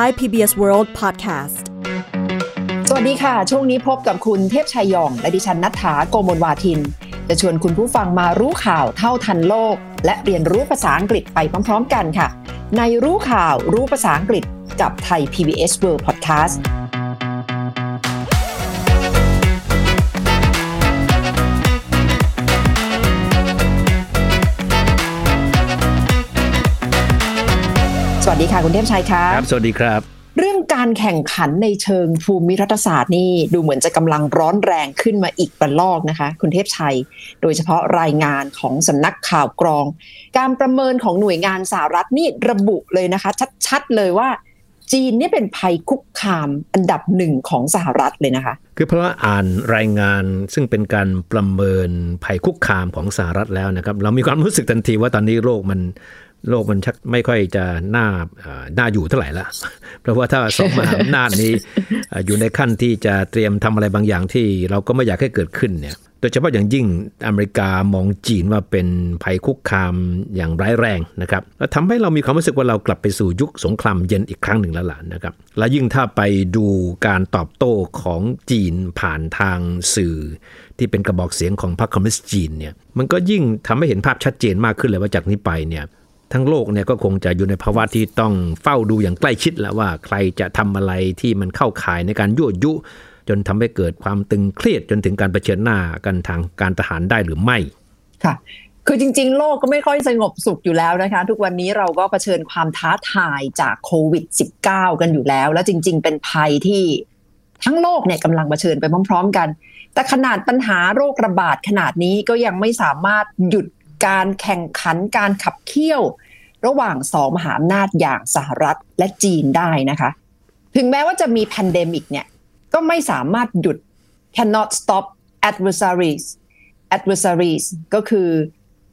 Thai PBS World Podcast สวัสดีค่ะ ช่วงนี้พบกับคุณเทพชัยยองและดิฉันนัฐาโกมลวาทิน จะชวนคุณผู้ฟังมารู้ข่าวเท่าทันโลก และเรียนรู้ภาษาอังกฤษไปพร้อม ๆ กันค่ะ ในรู้ข่าวรู้ภาษาอังกฤษกับไทย PBS World Podcast วัสดีค่ะคุณเทพชัยค่ะครับ สวัสดีครับ เรื่องการแข่งขันในเชิงภูมิรัฐศาสตร์นี่ดูเหมือนจะกำลังร้อนแรงขึ้นมาอีกประลอกนะคะ คุณเทพชัย โดยเฉพาะรายงานของสำนักข่าวกรอง การประเมินของหน่วยงานสหรัฐนี่ระบุเลยนะคะ ชัดๆเลยว่าจีนนี่เป็นภัยคุกคามอันดับหนึ่งของสหรัฐเลยนะคะ คือเพราะว่าอ่านรายงานซึ่งเป็นการประเมินภัยคุกคามของสหรัฐแล้วนะครับ เรามีความรู้สึกทันทีว่าตอนนี้โลกมัน โลกมันชักไม่ค่อยจะน่าน่าอยู่เท่าไหร่ละเพราะว่าถ้าสองมหาอำนาจนี้อยู่ในขั้นที่จะเตรียมทำอะไรบางอย่างที่เราก็ไม่อยากให้เกิดขึ้นเนี่ยโดยเฉพาะอย่างยิ่งอเมริกามองจีนว่าเป็นภัยคุกคามอย่างร้ายแรงนะครับแล้วทำให้เรามีความรู้สึกว่าเรากลับไปสู่ยุคสงครามเย็นอีกครั้งหนึ่งแล้วล่ะนะครับ และยิ่งถ้าไปดูการตอบโต้ของจีนผ่านทางสื่อ ที่เป็นกระบอกเสียงของพรรคคอมมิวนิสต์จีนเนี่ยมันก็ยิ่งทำให้เห็นภาพชัดเจนมากขึ้นเลยว่าจากนี้ไปเนี่ย ทั้งโลกเนี่ยก็คงจะอยู่ในภาวะที่ต้องเฝ้าดูอย่างใกล้ชิดแล้วว่าใครจะทำอะไรที่มันเข้าข่ายในการยั่วยุ จนทำให้เกิดความตึงเครียดจนถึงการเผชิญหน้ากันทางการทหารได้หรือไม่ค่ะคือจริง ๆ โลกก็ไม่ค่อยสงบสุขอยู่แล้วนะคะ ทุกวันนี้เราก็เผชิญความท้าทายจากโควิด -19 กันอยู่แล้ว แล้วจริง ๆ เป็นภัยที่ทั้งโลกเนี่ยกำลังเผชิญไปพร้อม ๆ กัน แต่ขนาดปัญหาโรคระบาดขนาดนี้ก็ยังไม่สามารถหยุด การแข่งขันการขับเคี่ยว ระหว่างสองมหาอำนาจอย่างสหรัฐและจีนได้นะคะ ถึงแม้ว่าจะมี pandemic เนี่ยก็ไม่สามารถหยุด cannot stop adversaries adversaries ก็คือ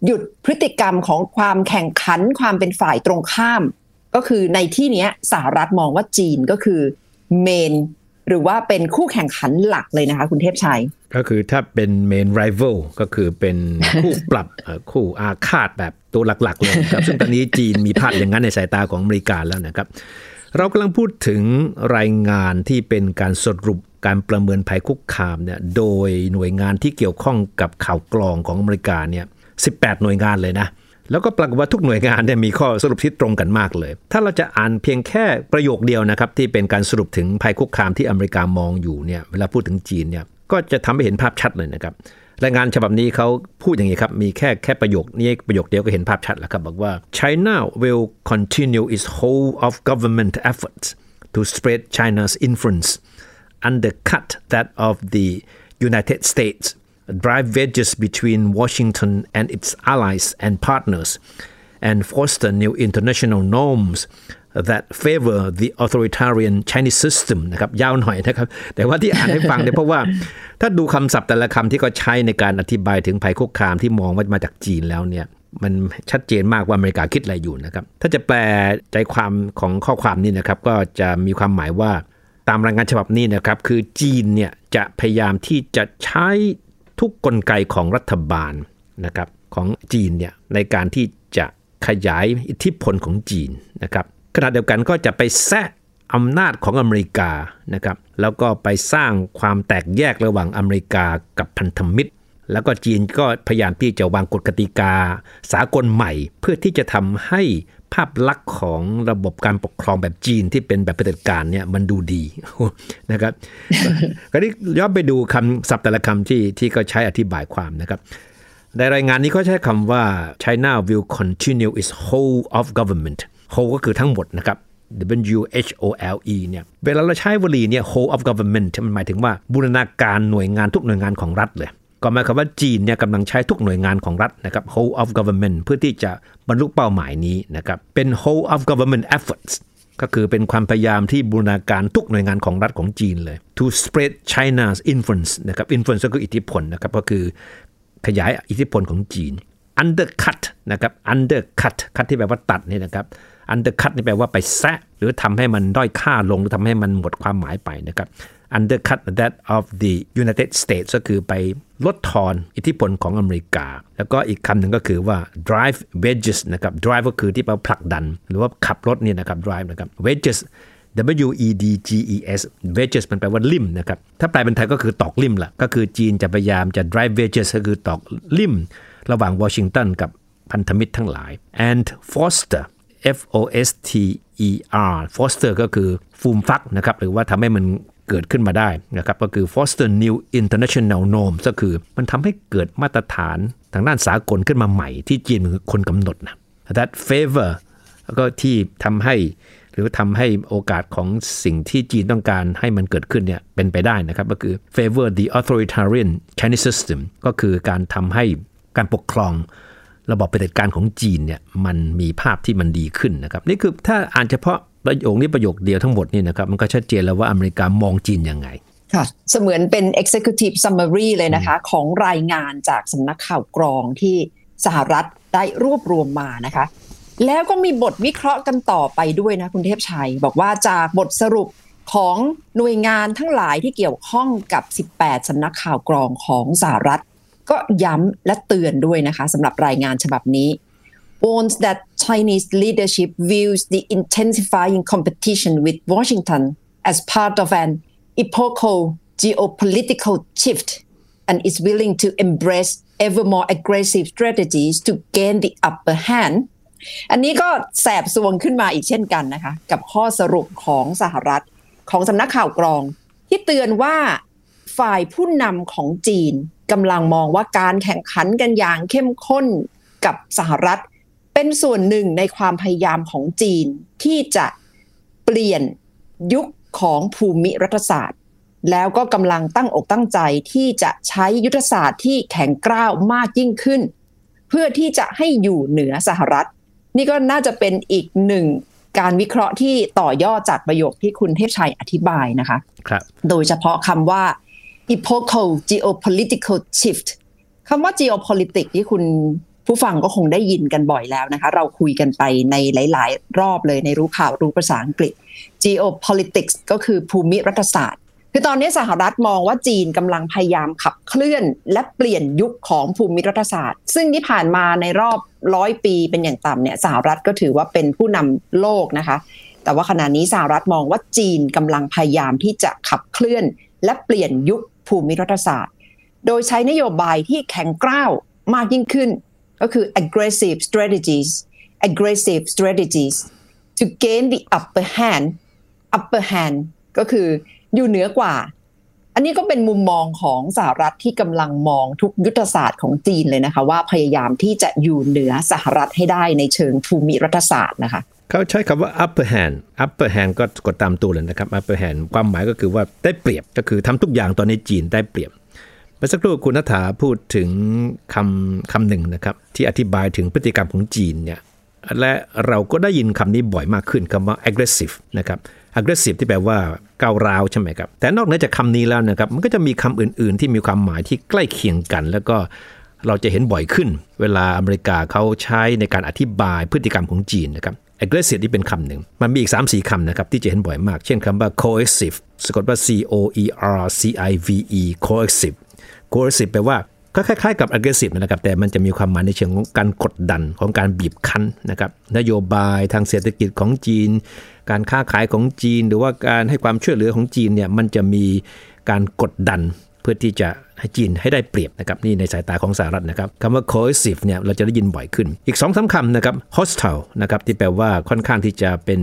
หยุดพฤติกรรมของความแข่งขันความเป็นฝ่ายตรงข้าม ก็คือในที่นี้สหรัฐมองว่าจีนก็คือเมนหรือว่าเป็นคู่แข่งขันหลักเลยนะคะ คุณเทพชัย ก็คือถ้าเป็นเมนไรเวลก็คือเป็นคู่ปรับคู่อาฆาตแบบตัวหลักๆเลยครับ ซึ่งตอนนี้จีนมีภาพอย่างนั้นในสายตาของอเมริกาแล้วนะครับ เรากำลังพูดถึงรายงานที่เป็นการสรุปการประเมินภัยคุกคามเนี่ยโดยหน่วยงานที่เกี่ยวข้องกับข่าวกรองของอเมริกาเนี่ย18 หน่วยงานเลยนะแล้วก็ปรากฏว่าทุกหน่วยงานเนี่ยมีข้อสรุปที่ตรงกันมากเลย ถ้าเราจะอ่านเพียงแค่ประโยคเดียวนะครับที่เป็นการสรุปถึงภัยคุกคามที่อเมริกามองอยู่เนี่ยเวลาพูดถึงจีนเนี่ย ก็จะทำให้เห็นภาพชัดเลยนะครับรายงานฉบับนี้เขาพูดอย่างนี้ครับ มีแค่แค่ประโยคนี้ประโยคเดียวก็เห็นภาพชัดแล้วครับ บอกว่า China will continue its whole of government efforts to spread China's influence undercut that of the United States drive wedges between Washington and its allies and partners and foster new international norms that favor the authoritarian Chinese system นะครับยาวหน่อยนะครับ แต่ว่าที่อ่านให้ฟังเนี่ยเพราะว่า ถ้าดูคำศัพท์แต่ละคำที่เขาใช้ในการอธิบายถึงภัยคุกคามที่มองว่ามาจากจีนแล้วเนี่ยมันชัดเจนมากว่าอเมริกาคิดอะไรอยู่นะครับ ถ้าจะแปลใจความของข้อความนี้นะครับ ก็จะมีความหมายว่าตามรายงานฉบับนี้นะครับ คือจีนเนี่ยจะพยายามที่จะใช้ทุกกลไกของรัฐบาลนะครับของจีนเนี่ยในการที่จะขยายอิทธิพลของจีนนะครับ ขณะเดียวกันก็จะไปแซะอำนาจของอเมริกานะครับแล้วก็ไปสร้างความแตกแยกระหว่างอเมริกากับพันธมิตร แล้วก็จีนก็พยายามที่จะวางกฎกติกา สากลใหม่ เพื่อที่จะทำให้ภาพลักษณ์ของระบบการปกครองแบบจีนที่เป็นแบบเผด็จการเนี่ยมันดูดีนะครับก็นี้ย้อนไปดูคำศัพท์แต่ละคำที่ที่เขาใช้อธิบายความนะครับในรายงานนี้เขาใช้คำว่า China will continue its whole of government whole ก็คือทั้งหมดนะครับ W H O L E เนี่ยเวลาเราใช้วลีเนี่ย whole of government มันหมายถึงว่าบูรณาการหน่วยงานทุกหน่วยงานของรัฐเลย ก็หมายความว่าจีนเนี่ยกำลังใช้ทุกหน่วยงานของรัฐนะครับ whole of government เพื่อที่จะบรรลุเป้าหมายนี้นะครับ เป็น whole of government efforts ก็คือเป็นความพยายามที่บูรณาการทุกหน่วยงานของรัฐของจีนเลย to spread China's influence นะครับ influence ก็คืออิทธิพลนะครับก็คือขยายอิทธิพลของจีน undercut นะครับ undercut cut ที่แปลว่าตัดนี่นะครับ undercut นี่แปลว่าไปแซะหรือทำให้มันด้อยค่าลงหรือทำให้มันหมดความหมายไปนะครับ undercut that of the United States ก็คือไปลดทอนอิทธิพลของอเมริกา แล้วก็อีกคำหนึ่งก็คือว่า drive wedges นะครับ drive ก็คือที่แปลผลักดัน หรือว่าขับรถเนี่ยนะครับ drive นะครับ wedges W E D G E S wedges มันแปลว่าลิ่มนะครับ ถ้าแปลเป็นไทยก็คือตอกลิ่มละก็คือจีนจะพยายามจะ drive wedges ก็คือตอกลิ่ม ระหว่างวอชิงตันกับพันธมิตรทั้งหลาย and foster F O S T E R foster ก็คือฟูมฟักนะครับหรือว่าทำให้มันเกิดขึ้นมาได้นะครับก็คือ foster new international Norm ก็คือมันทำให้เกิดมาตรฐานทางด้านสากลขึ้นมาใหม่ที่จีนเป็นคนกำหนดนะ that favor แล้วก็ที่ทำให้หรือทำให้โอกาสของสิ่งที่จีนต้องการให้มันเกิดขึ้นเนี่ยเป็นไปได้นะครับ ก็คือ favor the authoritarian Chinese system ก็คือการทำให้การปกครอง ระบอบเผด็จการของจีนเนี่ยมันมีภาพที่มันดีขึ้นนะครับนี่คือถ้าอ่านเฉพาะประโยคนี้ประโยคเดียวทั้งหมดนี่นะครับมันก็ชัดเจนแล้วว่าอเมริกามองจีนยังไงค่ะเสมือนเป็น executive summary เลยนะคะของรายงานจากสำนักข่าวกรองที่สหรัฐได้รวบรวมมานะคะ แล้วก็มีบทวิเคราะห์กันต่อไปด้วยนะคุณเทพชัย บอกว่าจากบทสรุปของหน่วยงานทั้งหลายที่เกี่ยวข้องกับ 18 สำนักข่าวกรองของสหรัฐ ก็ย้ำและเตือนด้วยนะคะสำหรับรายงานฉบับนี้ warns that Chinese leadership views the intensifying competition with Washington as part of an epochal geopolitical shift and is willing to embrace ever more aggressive strategies to gain the upper hand อันนี้ก็แสบสวงขึ้นมาอีกเช่นกันนะคะ กับข้อสรุปของสหรัฐของสำนักข่าวกรอง ที่เตือนว่าฝ่ายผู้นำของจีน กำลังมองว่าการแข่งขันกันอย่างเข้มข้นกับสหรัฐ เป็นส่วนหนึ่งในความพยายามของจีนที่จะเปลี่ยนยุคของภูมิรัฐศาสตร์ แล้วก็กำลังตั้งอกตั้งใจที่จะใช้ยุทธศาสตร์ที่แข็งกร้าวมากยิ่งขึ้น เพื่อที่จะให้อยู่เหนือสหรัฐ นี่ก็น่าจะเป็นอีกหนึ่งการวิเคราะห์ที่ต่อยอดจากประโยคที่คุณเทพชัยอธิบายนะคะครับโดยเฉพาะคำว่า epochal geopolitical shift คำว่า geopolitics ที่คุณผู้ฟังก็คงได้ยินกันบ่อยแล้วนะคะ เราคุยกันไปในหลาย ๆ รอบเลยในรู้ข่าวรู้ภาษาอังกฤษ geopolitics ก็คือภูมิรัฐศาสตร์ คือตอนนี้สหรัฐมองว่าจีนกำลังพยายามขับเคลื่อน และเปลี่ยนยุคของภูมิรัฐศาสตร์ ซึ่งที่ผ่านมาในรอบร้อยปีเป็นอย่างต่ำเนี่ยสหรัฐก็ถือว่าเป็นผู้นำโลกนะคะ แต่ว่าขณะนี้สหรัฐมองว่าจีนกำลังพยายามที่จะขับเคลื่อน และเปลี่ยนยุค ภูมิรัฐศาสตร์ โดยใช้นโยบายที่แข็งกร้าวมากยิ่งขึ้น ก็คือ aggressive strategies aggressive strategies to gain the upper hand upper hand ก็คืออยู่เหนือกว่า อันนี้ก็เป็นมุมมองของสหรัฐที่กำลังมองทุกยุทธศาสตร์ของจีนเลยนะคะ ว่าพยายามที่จะอยู่เหนือสหรัฐให้ได้ในเชิงภูมิรัฐศาสตร์นะคะ เขาใช้คำว่า upper hand upper hand ก็กดตามตัวเลยนะครับ upper hand ความหมายก็คือว่าได้เปรียบก็คือทำทุกอย่างตอนนี้จีนได้เปรียบเมื่อสักครู่คุณนัฐาพูดถึงคำคำหนึ่งนะครับ ที่อธิบายถึงพฤติกรรมของจีนเนี่ยและเราก็ได้ยินคำนี้บ่อยมากขึ้นคำว่า aggressive นะครับ aggressive ที่แปลว่าก้าวร้าวใช่ไหมครับ แต่นอกเหนือจากคำนี้แล้วนะครับ มันก็จะมีคำอื่น ๆ ที่มีความหมายที่ใกล้เคียงกัน แล้วก็เราจะเห็นบ่อยขึ้น เวลาอเมริกาเขาใช้ในการอธิบายพฤติกรรมของจีนนะครับ aggressive นี่เป็นคำหนึ่ง มันมีอีก 3 4คำนะครับ ที่จะเห็นบ่อยมาก เช่นคำว่า coercive สะกดว่า c o e r c i v e coercive coercive แปลว่าก็คล้ายๆกับ aggressive นะครับ แต่มันจะมีความหมายในเชิงของการกดดันของการบีบคั้นนะครับ นโยบายทางเศรษฐกิจของจีน การค้าขายของจีน หรือว่าการให้ความช่วยเหลือของจีนเนี่ย มันจะมีการกดดัน เพื่อที่จะให้จีนให้ได้เปรียบนะครับนี่ในสายตาของสหรัฐนะครับคำว่า coercive เนี่ยเราจะได้ยินบ่อยขึ้น อีก2องสาคำนะครับ hostile นะครับที่แปลว่าค่อนข้างที่จะเป็น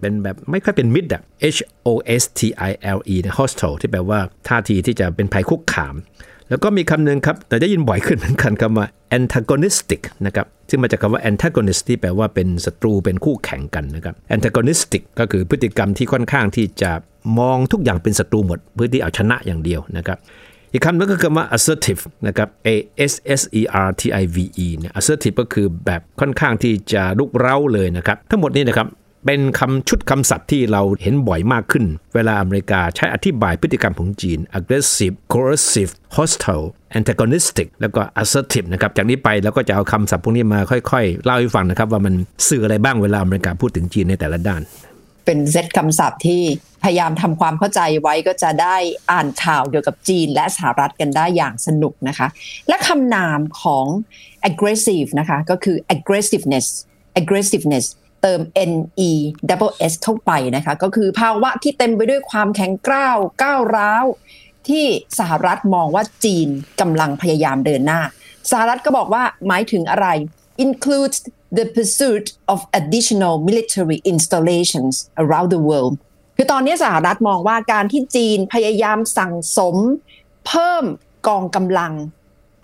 เป็นแบบไม่ค่อยเป็นมิตรอะ H O S T I L E hostile ที่แปลว่าท่าทีที่จะเป็นภัยคุกคาม แล้วก็มีคำหนึ่งครับ แต่ได้ยินบ่อยขึ้นเหมือนกันคำว่า antagonistic นะครับซึ่งมาจากคำว่า antagonist ที่แปลว่าเป็นศัตรูเป็นคู่แข่งกันนะครับ antagonistic ก็คือพฤติกรรมที่ค่อนข้างที่จะมองทุกอย่างเป็นศัตรูหมด เพื่อที่เอาชนะอย่างเดียวนะครับอีกคำนึงก็คือคำว่า assertive นะครับ a s s e r t i v e เนี่ย assertive ก็คือแบบค่อนข้างที่จะลุกเร้าเลยนะครับ ทั้งหมดนี้นะครับ เป็นคำชุดคำศัพท์ที่เราเห็นบ่อยมากขึ้น เวลาอเมริกาใช้อธิบายพฤติกรรมของจีน aggressive coercive hostile antagonistic แล้วก็ assertive นะครับ จากนี้ไปเราก็จะเอาคำศัพท์พวกนี้มาค่อยๆ เล่าให้ฟังนะครับ ว่ามันสื่ออะไรบ้างเวลาอเมริกาพูดถึงจีนในแต่ละด้าน เป็นเซตคำศัพท์ที่พยายามทำความเข้าใจไว้ก็จะได้อ่านข่าวเกี่ยวกับจีนและสหรัฐกันได้อย่างสนุกนะคะ และคำนามของ aggressive นะคะก็คือ aggressiveness aggressiveness เติม ne double s เข้าไปนะคะ ก็คือภาวะที่เต็มไปด้วยความแข็งกร้าวก้าวร้าว ที่สหรัฐมองว่าจีนกำลังพยายามเดินหน้า สหรัฐก็บอกว่าหมายถึงอะไร includes the pursuit of additional military installations around the world คือตอนนี้สหรัฐมองว่าการที่จีนพยายามสั่งสม เพิ่มกองกำลัง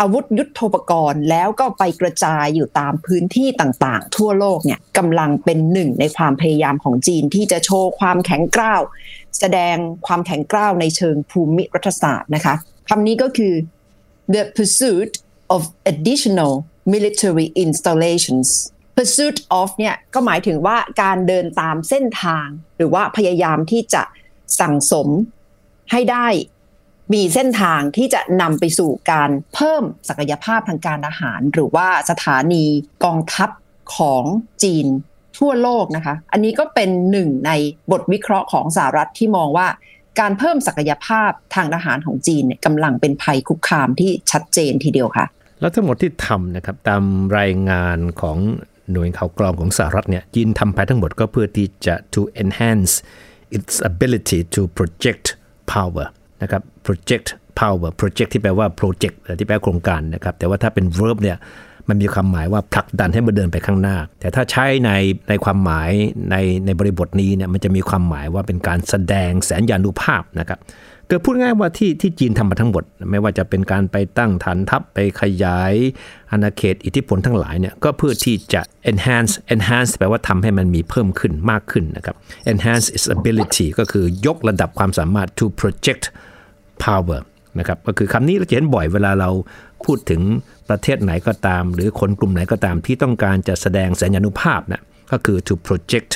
อาวุธยุทโธปกรณ์ แล้วก็ไปกระจายอยู่ตามพื้นที่ต่างๆ ทั่วโลกเนี่ยกำลังเป็นหนึ่งในความพยายามของจีนที่จะโชว์ความแข็งกร้าว แสดงความแข็งกร้าวในเชิงภูมิรัฐศาสตร์นะคะคำนี้ก็คือ the pursuit of additional military installations pursuit of เนี่ยก็หมายถึงว่าการเดินตามเส้นทาง หรือว่าพยายามที่จะสั่งสมให้ได้ มีเส้นทางที่จะนำไปสู่การเพิ่มศักยภาพทางการอาหาร หรือว่าสถานีกองทัพของจีนทั่วโลกนะคะ อันนี้ก็เป็นหนึ่งในบทวิเคราะห์ของสหรัฐที่มองว่าการเพิ่มศักยภาพทางทหารของจีนเนี่ยกำลังเป็นภัยคุกคามที่ชัดเจนทีเดียวค่ะ แล้วทั้งหมดที่ทำนะครับตามรายงานของหน่วยข่าวกรองของสหรัฐเนี่ยจีนทำไปทั้งหมดก็เพื่อที่จะ to enhance its ability to project power นะครับ project power project ที่แปลว่า project ที่แปลโครงการนะครับ แต่ว่าถ้าเป็น verb เนี่ยมันมีความหมายว่าผลักดันให้มันเดินไปข้างหน้า แต่ถ้าใช้ในในความหมายในในบริบทนี้เนี่ยมันจะมีความหมายว่าเป็นการแสดงแสนยานุภาพนะครับเกิดพูดง่ายว่าที่ที่จีนทำมาทั้งหมด ไม่ว่าจะเป็นการไปตั้งฐานทัพไปขยายอาณาเขตอิทธิพลทั้งหลายเนี่ยก็เพื่อที่จะ enhance enhance แปลว่าทำให้มันมีเพิ่มขึ้นมากขึ้นนะครับ enhance its ability ก็คือยกระดับความสามารถ to project power นะครับก็คือคำนี้เราจะเห็นบ่อยเวลาเราพูดถึงประเทศไหนก็ตาม หรือคนกลุ่มไหนก็ตามที่ต้องการจะแสดงสัญญานุภาพนะก็คือ to project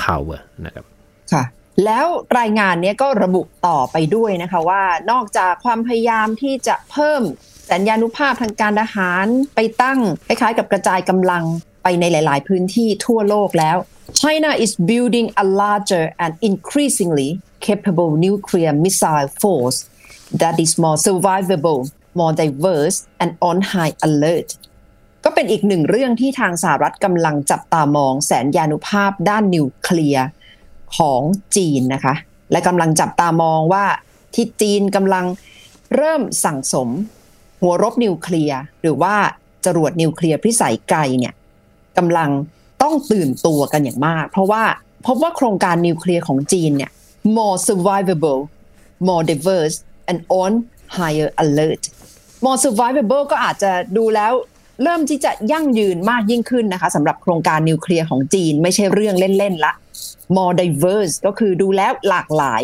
power นะครับค่ะแล้วรายงานนี้ก็ระบุต่อไปด้วยนะคะว่านอกจากความพยายามที่จะเพิ่มสัญญานุภาพทางการทหารไปตั้งคล้ายๆกับกระจายกำลังไปในหลาย ๆ พื้นที่ทั่วโลกแล้ว China is building a larger and increasingly capable nuclear missile force that is more survivable more diverse and on high alert ก็เป็นอีกหนึ่งเรื่องที่ทางสหรัฐกำลังจับตามองแสนยานุภาพด้านนิวเคลียร์ของจีนนะคะ และกำลังจับตามองว่าที่จีนกำลังเริ่มสั่งสม หัวรบนิวเคลียร์หรือว่าจรวดนิวเคลียร์พิสัยไกลเนี่ยกำลังต้องตื่นตัวกันอย่างมาก เพราะว่าพบว่าโครงการนิวเคลียร์ของจีนเนี่ย more survivable more diverse and on higher alert more survivable ก็อาจจะดูแล้วเริ่มที่จะยั่งยืนมากยิ่งขึ้นนะคะสำหรับโครงการนิวเคลียร์ของจีน ไม่ใช่เรื่องเล่น ๆ ละ more diverse ก็คือดูแล้วหลากหลาย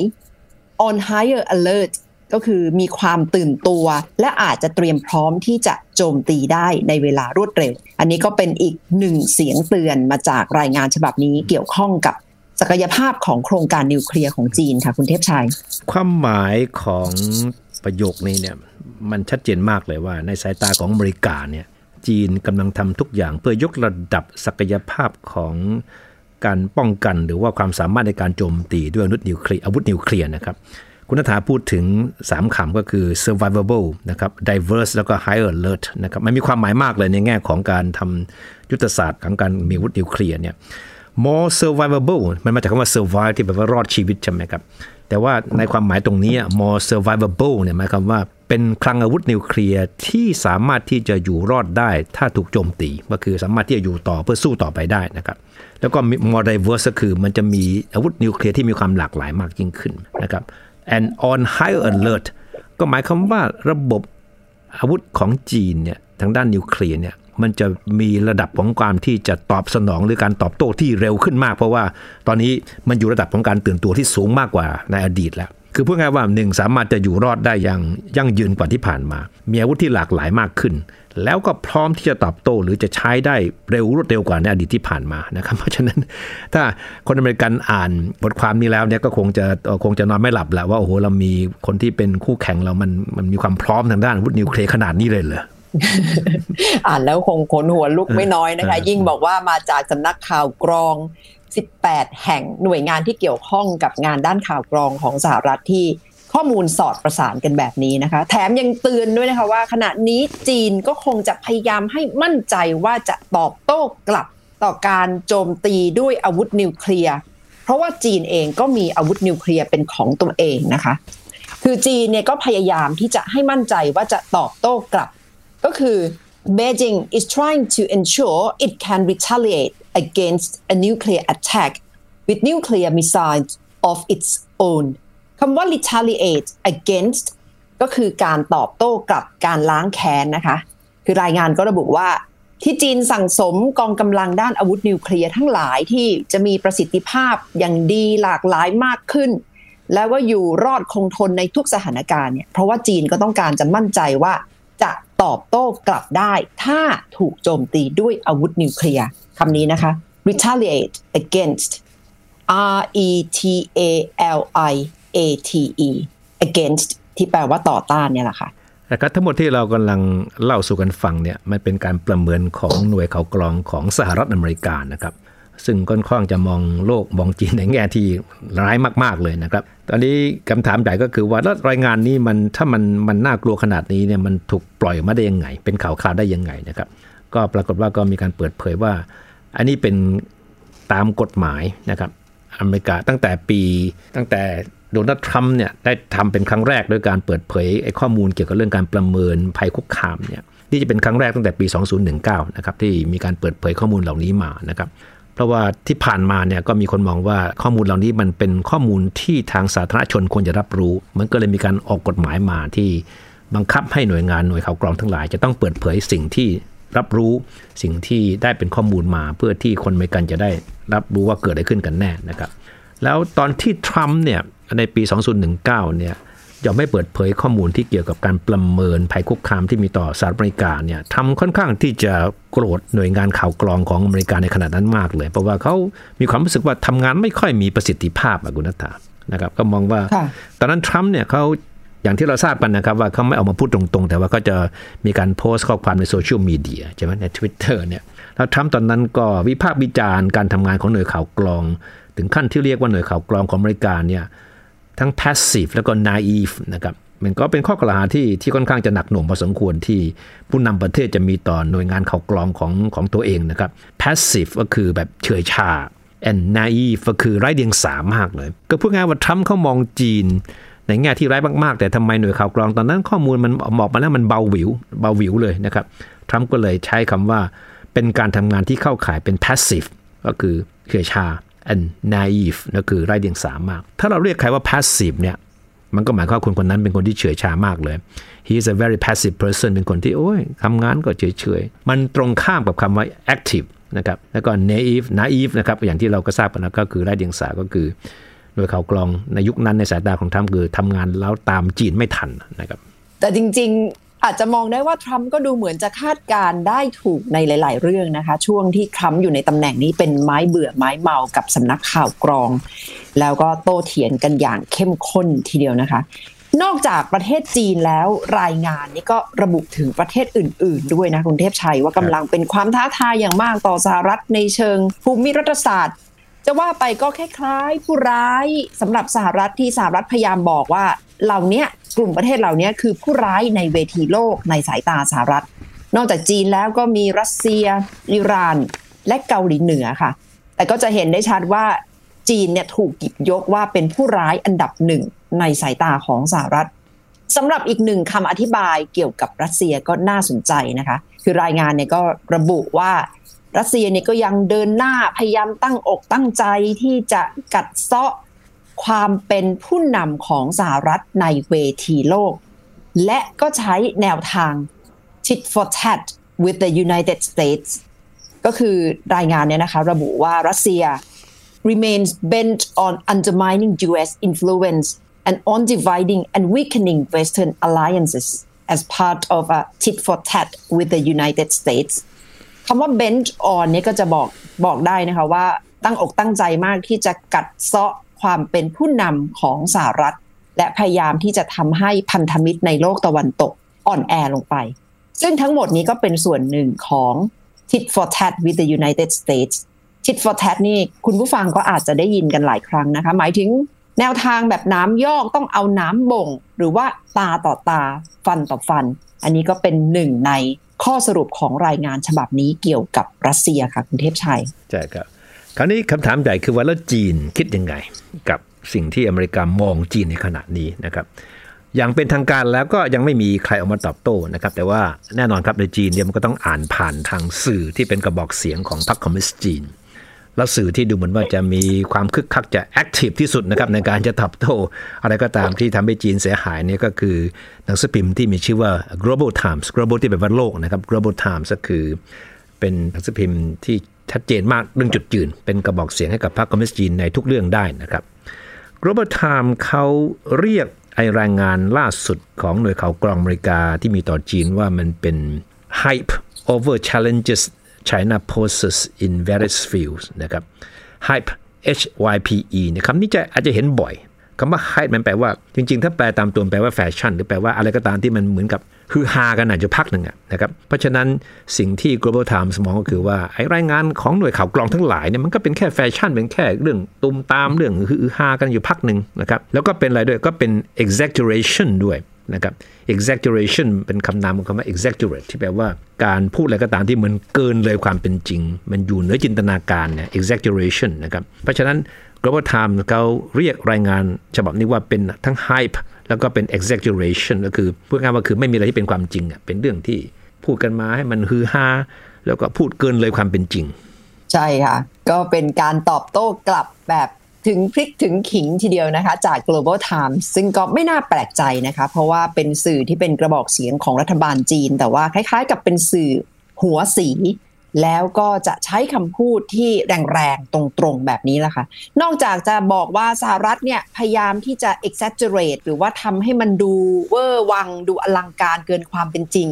on higher alert ก็คือมีความตื่นตัว และอาจจะเตรียมพร้อมที่จะโจมตีได้ในเวลารวดเร็ว อันนี้ก็เป็นอีกหนึ่งเสียงเตือนมาจากรายงานฉบับนี้เกี่ยวข้องกับ ศักยภาพของโครงการนิวเคลียร์ของจีนค่ะ คุณเทพชัย ความหมายของประโยคนี้เนี่ยมันชัดเจนมากเลยว่า ในสายตาของอเมริกาเนี่ยจีนกำลังทำทุกอย่างเพื่อยกระดับศักยภาพของการป้องกันหรือว่าความสามารถในการโจมตีด้วยอาวุธนิวเคลียร์อาวุธนิวเคลียร์นะครับ คุณนัฐาพูดถึง 3คำก็คือ survivable นะครับ diverse แล้วก็ higher alert นะครับ มันมีความหมายมากเลยในแง่ของการทำยุทธศาสตร์ของการมีอาวุธนิวเคลียร์เนี่ย more survivable มันมาจากคำว่า survive ที่แปลว่ารอดชีวิตใช่ไหมครับ แต่ว่าในความหมายตรงนี้ more survivable เนี่ยหมายความว่าเป็นคลังอาวุธนิวเคลียร์ที่สามารถที่จะอยู่รอดได้ถ้าถูกโจมตี ก็คือสามารถที่จะอยู่ต่อเพื่อสู้ต่อไปได้นะครับ แล้วก็ more diverse ก็คือมันจะมีอาวุธนิวเคลียร์ที่มีความหลากหลายมากยิ่งขึ้นนะครับ and on high alert ก็หมายความว่าระบบอาวุธของจีนเนี่ยทางด้านนิวเคลียร์เนี่ย มันจะมีระดับของความที่จะตอบสนองหรือการตอบโต้ที่เร็วขึ้นมาก เพราะว่าตอนนี้มันอยู่ระดับของการตื่นตัวที่สูงมากกว่าในอดีตแล้วคือพูดง่ายว่าหนึ่งสามารถจะอยู่รอดได้อย่างยั่งยืนกว่าที่ผ่านมา มีอาวุธที่หลากหลายมากขึ้น แล้วก็พร้อมที่จะตอบโต้หรือจะใช้ได้เร็วรวดเร็วกว่าในอดีตที่ผ่านมานะครับเพราะฉะนั้นถ้าคนอเมริกันอ่านบทความนี้แล้วเนี่ยก็คงจะคงจะนอนไม่หลับแหละว่าโอ้โหเรามีคนที่เป็นคู่แข่งเรามันมันมีความพร้อมทางด้านอาวุธนิวเคลียร์ขนาดนี้เลยเหรอ อ่านแล้วคงขนหัวลุกไม่น้อยนะคะ ยิ่งบอกว่ามาจากสำนักข่าวกรอง 18 แห่งหน่วยงานที่เกี่ยวข้องกับงานด้านข่าวกรองของสหรัฐที่ข้อมูลสอดประสานกันแบบนี้นะคะ แถมยังเตือนด้วยนะคะว่า ขณะนี้จีนก็คงจะพยายามให้มั่นใจว่าจะตอบโต้กลับต่อการโจมตีด้วยอาวุธนิวเคลียร์ เพราะว่าจีนเองก็มีอาวุธนิวเคลียร์เป็นของตัวเองนะคะ คือจีนเนี่ยก็พยายามที่จะให้มั่นใจว่าจะตอบโต้กลับ ก็คือ Beijing is trying to ensure it can retaliate against a nuclear attack with nuclear missiles of its own คำว่า retaliate against ก็คือการตอบโต้กลับการล้างแค้นนะคะ คือรายงานก็ระบุว่าที่จีนสั่งสมกองกำลังด้านอาวุธนิวเคลียร์ทั้งหลายที่จะมีประสิทธิภาพอย่างดีหลากหลายมากขึ้น แล้วว่าอยู่รอดคงทนในทุกสถานการณ์เนี่ยเพราะว่าจีนก็ต้องการจะมั่นใจว่า ตอบโต้กลับได้ ถ้าถูกโจมตีด้วยอาวุธนิวเคลียร์คำนี้นะคะ retaliate against R E T A L I A T E against ที่แปลว่าต่อต้านเนี่ยแหละค่ะนะครับทั้งหมดที่เรากำลังเล่าสู่กันฟังเนี่ยมันเป็นการประเมินของหน่วยเข่ากรองของสหรัฐอเมริกานะครับ ซึ่งค่อนข้างจะมองโลกมองจีนในแง่ที่ร้ายมาก ๆเลยนะครับ ตอนนี้คำถามใหญ่ก็คือว่าแล้วรายงานนี้มันถ้ามันมันน่ากลัวขนาดนี้เนี่ยมันถูกปล่อยมาได้ยังไง เป็นข่าวข่าวได้ยังไงนะครับ ก็ปรากฏว่าก็มีการเปิดเผยว่า อันนี้เป็นตามกฎหมายนะครับอเมริกาตั้งแต่ปีตั้งแต่โดนัลด์ทรัมป์เนี่ยได้ทำเป็นครั้งแรกด้วยการเปิดเผยไอ้ข้อมูลเกี่ยวกับเรื่องการประเมินภัยคุกคามเนี่ยนี่จะเป็นครั้งแรกตั้งแต่ปี 2019 นะครับที่มีการเปิดเผยข้อมูลเหล่านี้มานะครับ เพราะว่าที่ผ่านมาเนี่ยก็มีคนมองว่าข้อมูลเหล่านี้มันเป็นข้อมูลที่ทางสาธารณชนควรจะรับรู้ มันก็เลยมีการออกกฎหมายมาที่บังคับให้หน่วยงานหน่วยข่าวกรองทั้งหลาย จะต้องเปิดเผยสิ่งที่รับรู้สิ่งที่ได้เป็นข้อมูลมา เพื่อที่คนอเมริกันจะได้รับรู้ว่าเกิดอะไรขึ้นกันแน่นะครับ แล้วตอนที่ทรัมป์เนี่ยในปี 2019 เนี่ย ยอมไม่เปิดเผยข้อมูลที่เกี่ยวกับการประเมินภัยคุกคามที่มีต่อสหรัฐอเมริกาเนี่ยทำค่อนข้างที่จะโกรธหน่วยงานข่าวกรองของอเมริกาในขณะนั้นมากเลย เพราะว่าเขามีความรู้สึกว่าทำงานไม่ค่อยมีประสิทธิภาพอะคุณนัทธานะครับก็มองว่าตอนนั้นทรัมป์เนี่ยเขาอย่างที่เราทราบกันนะครับว่าเขาไม่ออกมาพูดตรงๆ แต่ว่าเขาจะมีการโพสต์ข้อความในโซเชียลมีเดียใช่ไหมใน Twitter เนี่ยแล้วทรัมป์ตอนนั้นก็วิพากษ์วิจารณ์การทำงานของหน่วยข่าวกรอง ถึงขั้นที่เรียกว่าหน่วยข่าวกรองของอเมริกาเนี่ย ทั้ง passive แล้วก็ naive นะครับมันก็เป็นข้อกล่าวหาที่ที่ค่อนข้างจะหนักหน่วงพอสมควรที่ผู้นำประเทศจะมีต่อหน่วยงานข่าวกรองของของตัวเองนะครับ passive ก็คือแบบเฉยชา and naive ก็คือไร้เดียงสามากเลย ก็พูดง่ายว่าทรัมป์เขามองจีน ในแง่ที่ร้ายมากๆ แต่ทำไมหน่วยข่าวกรองตอนนั้นข้อมูลมันออกมาแล้วมันเบาหวิวเบาหวิวเลยนะครับทรัมป์ก็เลยใช้คำว่าเป็นการทำงานที่เข้าข่ายเป็น passive ก็คือเฉยชา and naive ก็คือไร้เดียงสามาก ถ้าเราเรียกใครว่า passive เนี่ยมันก็หมายความว่าคนคนนั้นเป็นคนที่เฉยชามากเลย he is a very passive person เป็นคนที่โอ้ยทำงานก็เฉยเฉยๆมันตรงข้ามกับคำว่า active นะครับแล้วก็ naive naive นะครับอย่างที่เราก็ทราบกันนะก็คือไร้เดียงสาก็คือ โดยเขากรองในยุคนั้นในสายตาของทรัมป์คือทำงานแล้วตามจีนไม่ทันนะครับแต่จริงๆ อาจจะมองได้ว่าทรัมป์ก็ดูเหมือนจะคาดการได้ถูกในหลาย ๆ เรื่องนะคะ ช่วงที่ทรัมป์อยู่ในตำแหน่งนี้เป็นไม้เบื่อไม้เมากับสำนักข่าวกรอง แล้วก็โต้เถียงกันอย่างเข้มข้นทีเดียวนะคะ นอกจากประเทศจีนแล้วรายงานนี้ก็ระบุถึงประเทศอื่น ๆ ด้วยนะคุณเทพชัยว่ากำลังเป็นความท้าทายอย่างมากต่อสหรัฐในเชิงภูมิรัฐศาสตร์จะว่าไปก็คล้ายๆผู้ร้ายสำหรับสหรัฐที่สหรัฐพยายามบอกว่าเหล่านี้ กลุ่มประเทศเหล่านี้คือผู้ร้ายในเวทีโลกในสายตาสหรัฐ นอกจากจีนแล้วก็มีรัสเซีย อิหร่าน และเกาหลีเหนือค่ะ แต่ก็จะเห็นได้ชัดว่าจีนเนี่ยถูกหยิบยกว่าเป็นผู้ร้ายอันดับหนึ่งในสายตาของสหรัฐสำหรับอีกหนึ่งคำอธิบายเกี่ยวกับรัสเซียก็น่าสนใจนะคะ คือรายงานเนี่ยก็ระบุว่ารัสเซียเนี่ยก็ยังเดินหน้าพยายามตั้งอกตั้งใจที่จะกัดเซาะ ความเป็นผู้นำของสหรัฐในเวทีโลก และก็ใช้แนวทาง tit for tat with the United States ก็คือรายงานเนี่ยนะคะระบุว่ารัสเซีย remains bent on undermining US influence and on dividing and weakening Western alliances as part of a tit for tat with the United States คำว่า bent on เนี่ยก็จะบอกบอกได้นะคะว่าตั้งอกตั้งใจมากที่จะกัดเซาะ ความเป็นผู้นำของสหรัฐ และพยายามที่จะทำให้พันธมิตรในโลกตะวันตกอ่อนแอลงไป ซึ่งทั้งหมดนี้ก็เป็นส่วนหนึ่งของ tit for tat with the United States tit for tat นี่คุณผู้ฟังก็อาจจะได้ยินกันหลายครั้งนะคะ หมายถึงแนวทางแบบน้ำยอกต้องเอาน้ำบ่ง หรือว่าตาต่อตาฟันต่อฟัน อันนี้ก็เป็นหนึ่งในข้อสรุปของรายงานฉบับนี้เกี่ยวกับรัสเซียค่ะ คุณเทพชัย ใช่ครับ คราวนี้คำถามใหญ่คือว่าแล้วจีนคิดยังไง กับสิ่งที่อเมริกามองจีนในขณะนี้นะครับอย่างเป็นทางการแล้วก็ยังไม่มีใครออกมาตอบโต้นะครับ แต่ว่าแน่นอนครับในจีนเนี่ยมันก็ต้องอ่านผ่านทางสื่อที่เป็นกระบอกเสียงของพรรคคอมมิวนิสต์จีน แล้วสื่อที่ดูเหมือนว่าจะมีความคึกคักจะ active ที่สุดนะครับในการจะตอบโต้อะไรก็ตามที่ทำให้จีนเสียหายเนี่ยก็คือหนังสือพิมพ์ที่มีชื่อว่า global times global ที่แปลว่าโลกนะครับ global times ก็คือเป็นหนังสือพิมพ์ที่ ชัดเจนมากเรื่องจุดยืน เป็นกระบอกเสียงให้กับพรรคคอมมิวนิสต์จีนในทุกเรื่องได้นะครับ global time เขาเรียกไอรายงานล่าสุดของหน่วยข่าวกรองอเมริกาที่มีต่อจีนว่ามันเป็น hype over challenges China poses in various fields นะครับ hype H Y P E นี่ยคำนี้จะอาจจะเห็นบ่อย คำว่า hype มันแปลว่าจริง ๆ ถ้าแปลตามตัวแปลว่าแฟชั่นหรือแปลว่าอะไรก็ตามที่มันเหมือนกับคือฮากันอาจจะพักหนึ่งอะนะครับ เพราะฉะนั้นสิ่งที่ global times มองก็คือว่าไอ้รายงานของหน่วยข่าวกรองทั้งหลายเนี่ยมันก็เป็นแค่แฟชั่นเป็นแค่เรื่องตุมตามเรื่องคือฮากันอยู่พักหนึ่งนะครับแล้วก็เป็นอะไรด้วยก็เป็น exaggeration ด้วยนะครับ exaggeration เป็นคำนามของคำว่า exaggerate ที่แปลว่าการพูดอะไรก็ตามที่มันเกินเลยความเป็นจริง มันอยู่เหนือจินตนาการเนี่ย exaggeration นะครับ เพราะฉะนั้น global Times เขาเรียกรายงานฉบับนี้ว่าเป็นทั้ง hype แล้วก็เป็น exaggeration ก็คือพูดง่ายๆว่าคือไม่มีอะไรที่เป็นความจริงอะเป็นเรื่องที่พูดกันมาให้มันฮือฮาแล้วก็พูดเกินเลยความเป็นจริง ใช่ค่ะ ก็เป็นการตอบโต้กลับแบบถึงพริกถึงขิงทีเดียวนะคะ จาก global times ซึ่งก็ไม่น่าแปลกใจนะคะ เพราะว่าเป็นสื่อที่เป็นกระบอกเสียงของรัฐบาลจีน แต่ว่าคล้ายๆ กับเป็นสื่อหัวสี แล้วก็จะใช้คำพูดที่แรงๆ ตรงๆ แบบนี้แหละค่ะ นอกจากจะบอกว่าสหรัฐเนี่ย พยายามที่จะ exaggerate หรือว่าทำให้มันดูเวอร์วัง ดูอลังการเกินความเป็นจริง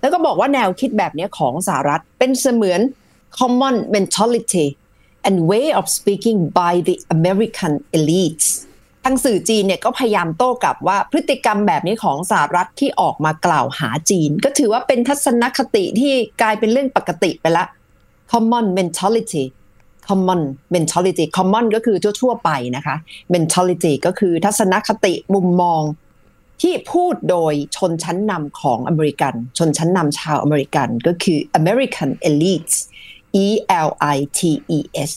แล้วก็บอกว่าแนวคิดแบบนี้ของสหรัฐเป็นเสมือน common mentality and way of speaking by the American elites ทางสื่อจีนเนี่ยก็พยายามโต้กลับว่าพฤติกรรมแบบนี้ของสหรัฐที่ออกมากล่าวหาจีน ก็ถือว่าเป็นทัศนคติที่กลายเป็นเรื่องปกติไปละ common mentality common mentality common ก็คือทั่วๆไปนะคะ mentality ก็คือทัศนคติมุมมองที่พูดโดยชนชั้นนำของอเมริกัน ชนชั้นนำชาวอเมริกันก็คือ American elites E L I T E S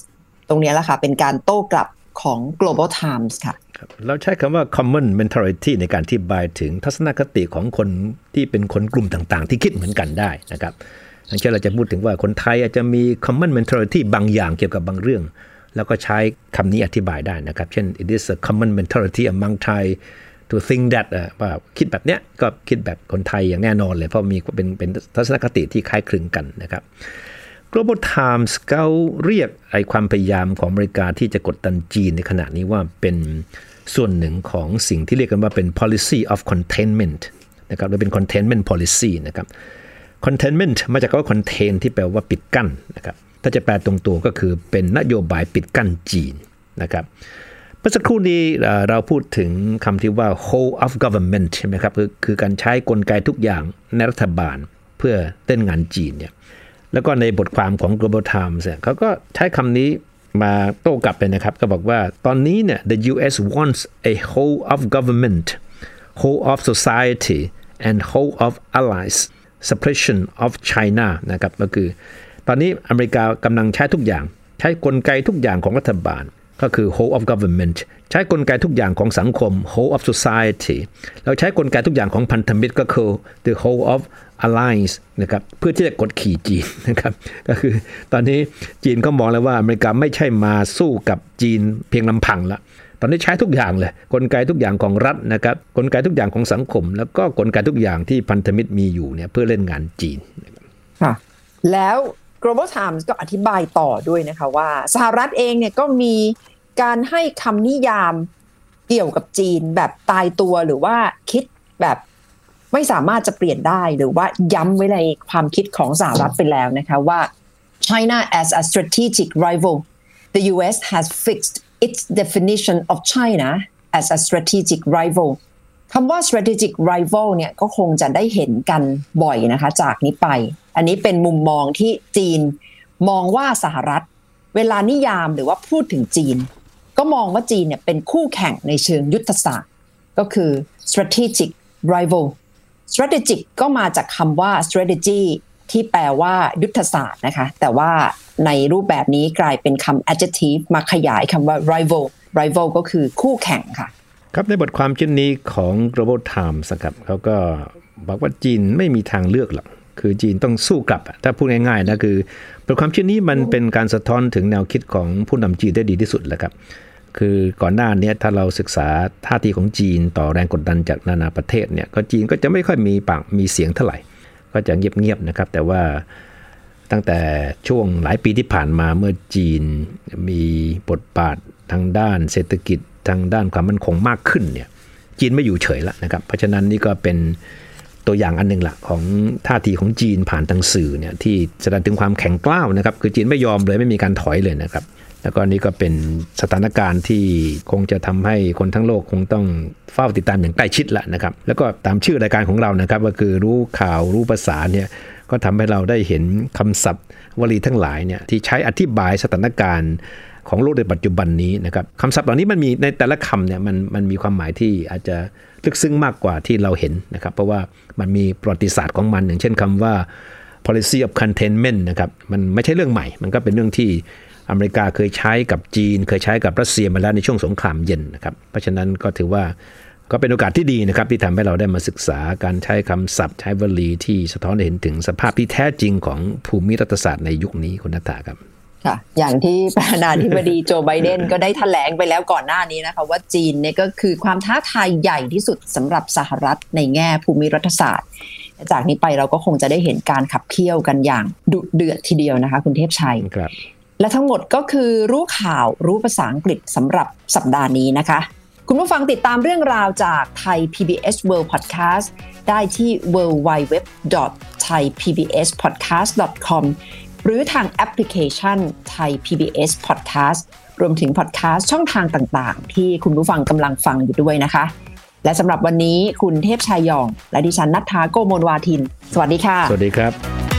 ตรงนี้แหละค่ะเป็นการโต้กลับของ global times ค่ะ เราใช้คำว่า common mentality ในการที่บายถึงทัศนคติของคนที่เป็นคนกลุ่มต่างๆ ที่คิดเหมือนกันได้นะครับอย่างเช่นเราจะพูดถึงว่าคนไทยอาจจะมี common mentality บางอย่างเกี่ยวกับบางเรื่อง แล้วก็ใช้คำนี้อธิบายได้นะครับ เช่น it is a common mentality among Thai to think that ว่าคิดแบบเนี้ยก็คิดแบบคนไทยอย่างแน่นอนเลย เพราะมีเป็นเป็นทัศนคติที่คล้ายคลึงกันนะครับ Global Times เขาเรียกไอความพยายามของอเมริกาที่จะกดดันจีนในขณะนี้ว่าเป็นส่วนหนึ่งของสิ่งที่เรียกกันว่าเป็น policy of containment นะครับหรือเป็น containment policy นะครับ containment มาจากคำว่า contain ที่แปลว่าปิดกั้นนะครับ ถ้าจะแปลตรงตัวก็คือเป็นนโยบายปิดกั้นจีนนะครับเมื่อสักครู่นี้เราพูดถึงคำที่ว่า whole of government ใช่ไหมครับคือคือการใช้กลไกทุกอย่างในรัฐบาลเพื่อเต้นงานจีนเนี่ย แล้วก็ในบทความของ global times เขาก็ใช้คำนี้มาโต้กลับเลยนะครับ ก็บอกว่าตอนนี้เนี่ย the US wants a whole of government whole of society and whole of allies suppression of China นะครับก็คือ ตอนนี้อเมริกากำลังใช้ทุกอย่าง ใช้กลไกทุกอย่างของรัฐบาล ก็คือ whole of government ใช้กลไกทุกอย่างของสังคม whole of society แล้วใช้กลไกทุกอย่างของพันธมิตรก็คือ the whole of alliance นะครับเพื่อที่จะกดขี่จีนนะครับก็คือตอนนี้จีนก็มองแล้วว่าอเมริกาไม่ใช่มาสู้กับจีนเพียงลำพังละตอนนี้ใช้ทุกอย่างเลยกลไกทุกอย่างของรัฐนะครับกลไกทุกอย่างของสังคม แล้วก็กลไกทุกอย่างที่พันธมิตรมีอยู่เนี่ยเพื่อเล่นงานจีนค่ะแล้ว global times ก็อธิบายต่อด้วยนะคะว่าสหรัฐเองเนี่ยก็มีการให้คำนิยามเกี่ยวกับจีนแบบตายตัวหรือว่าคิดแบบ ไม่สามารถจะเปลี่ยนได้หรือว่าย้ำไว้ในความคิดของสหรัฐไปแล้วนะคะว่า China as a strategic rival the US has fixed its definition of China as a strategic rival คำว่า strategic rival เนี่ยก็คงจะได้เห็นกันบ่อยนะคะจากนี้ไป อันนี้เป็นมุมมองที่จีนมองว่าสหรัฐ เวลานิยามหรือว่าพูดถึงจีน ก็มองว่าจีนเนี่ยเป็นคู่แข่งในเชิงยุทธศาสตร์ ก็คือ strategic rival strategic ก็มาจากคำว่า strategy ที่แปลว่ายุทธศาสตร์นะคะ แต่ว่าในรูปแบบนี้กลายเป็นคำ adjective มาขยายคำว่า rival rival ก็คือคู่แข่งค่ะ ครับในบทความชิ้นนี้ของ Global Times ครับเขาก็บอกว่าจีนไม่มีทางเลือกหรอก คือจีนต้องสู้กลับ ถ้าพูดง่ายๆนะคือบทความชิ้นนี้มันเป็นการสะท้อนถึงแนวคิดของผู้นำจีนได้ดีที่สุดแล้วครับ คือก่อนหน้านี้ถ้าเราศึกษาท่าทีของจีนต่อแรงกดดันจากนานาประเทศเนี่ยก็จีนก็จะไม่ค่อยมีปากมีเสียงเท่าไหร่ ก็จะเงียบๆนะครับ แต่ว่าตั้งแต่ช่วงหลายปีที่ผ่านมาเมื่อจีนมีบทบาททางด้านเศรษฐกิจทางด้านความมั่นคงมากขึ้นเนี่ยจีนไม่อยู่เฉยแล้วนะครับ เพราะฉะนั้นนี่ก็เป็นตัวอย่างอันหนึ่งละของท่าทีของจีนผ่านทางสื่อเนี่ยที่แสดงถึงความแข็งกร้าวนะครับ คือจีนไม่ยอมเลยไม่มีการถอยเลยนะครับ แล้วก็นี่ก็เป็นสถานการณ์ที่คงจะทำให้คนทั้งโลกคงต้องเฝ้าติดตามอย่างใกล้ชิดละนะครับ แล้วก็ตามชื่อรายการของเรานะครับ ก็คือรู้ข่าวรู้ภาษาเนี่ยก็ทำให้เราได้เห็นคำศัพท์วลีทั้งหลายเนี่ยที่ใช้อธิบายสถานการณ์ของโลกในปัจจุบันนี้นะครับคำศัพท์เหล่านี้มันมีในแต่ละคำเนี่ยมันมันมีความหมายที่อาจจะลึกซึ้งมากกว่าที่เราเห็นนะครับ เพราะว่ามันมีประวัติศาสตร์ของมันอย่างเช่นคำว่า policy of containment นะครับมันไม่ใช่เรื่องใหม่ มันก็เป็นเรื่องที่ อเมริกาเคยใช้กับจีน เคยใช้กับรัสเซียมาแล้วในช่วงสงครามเย็นนะครับ เพราะฉะนั้นก็ถือว่าก็เป็นโอกาสที่ดีนะครับ ที่ทำให้เราได้มาศึกษาการใช้คำศัพท์ ใช้วลีที่สะท้อนให้เห็นถึงสภาพที่แท้จริงของภูมิรัฐศาสตร์ในยุคนี้คุณนัทธาครับค่ะอย่างที่ประธานาธิบดีโจไบเดนก็ได้แถลงไปแล้วก่อนหน้านี้นะคะว่าจีนเนี่ยก็คือความท้าทายใหญ่ที่สุดสำหรับสหรัฐในแง่ภูมิรัฐศาสตร์ จากนี้ไปเราก็คงจะได้เห็นการขับเคี่ยวกันอย่างดุเดือดทีเดียวนะคะ คุณเทพชัยครับ และทั้งหมดก็คือรู้ข่าวรู้ภาษาอังกฤษสำหรับสัปดาห์นี้นะคะ คุณผู้ฟังติดตามเรื่องราวจากไทย PBS World Podcast ได้ที่ www.thaipbspodcast.com หรือทางแอปพลิเคชัน Thai PBS Podcast รวมถึงพอดแคสต์ช่องทางต่างๆ ที่คุณผู้ฟังกำลังฟังอยู่ด้วยนะคะ และสำหรับวันนี้คุณเทพชายยอง และดิฉันนัทธาโกโมลวาทิน สวัสดีค่ะ สวัสดีครับ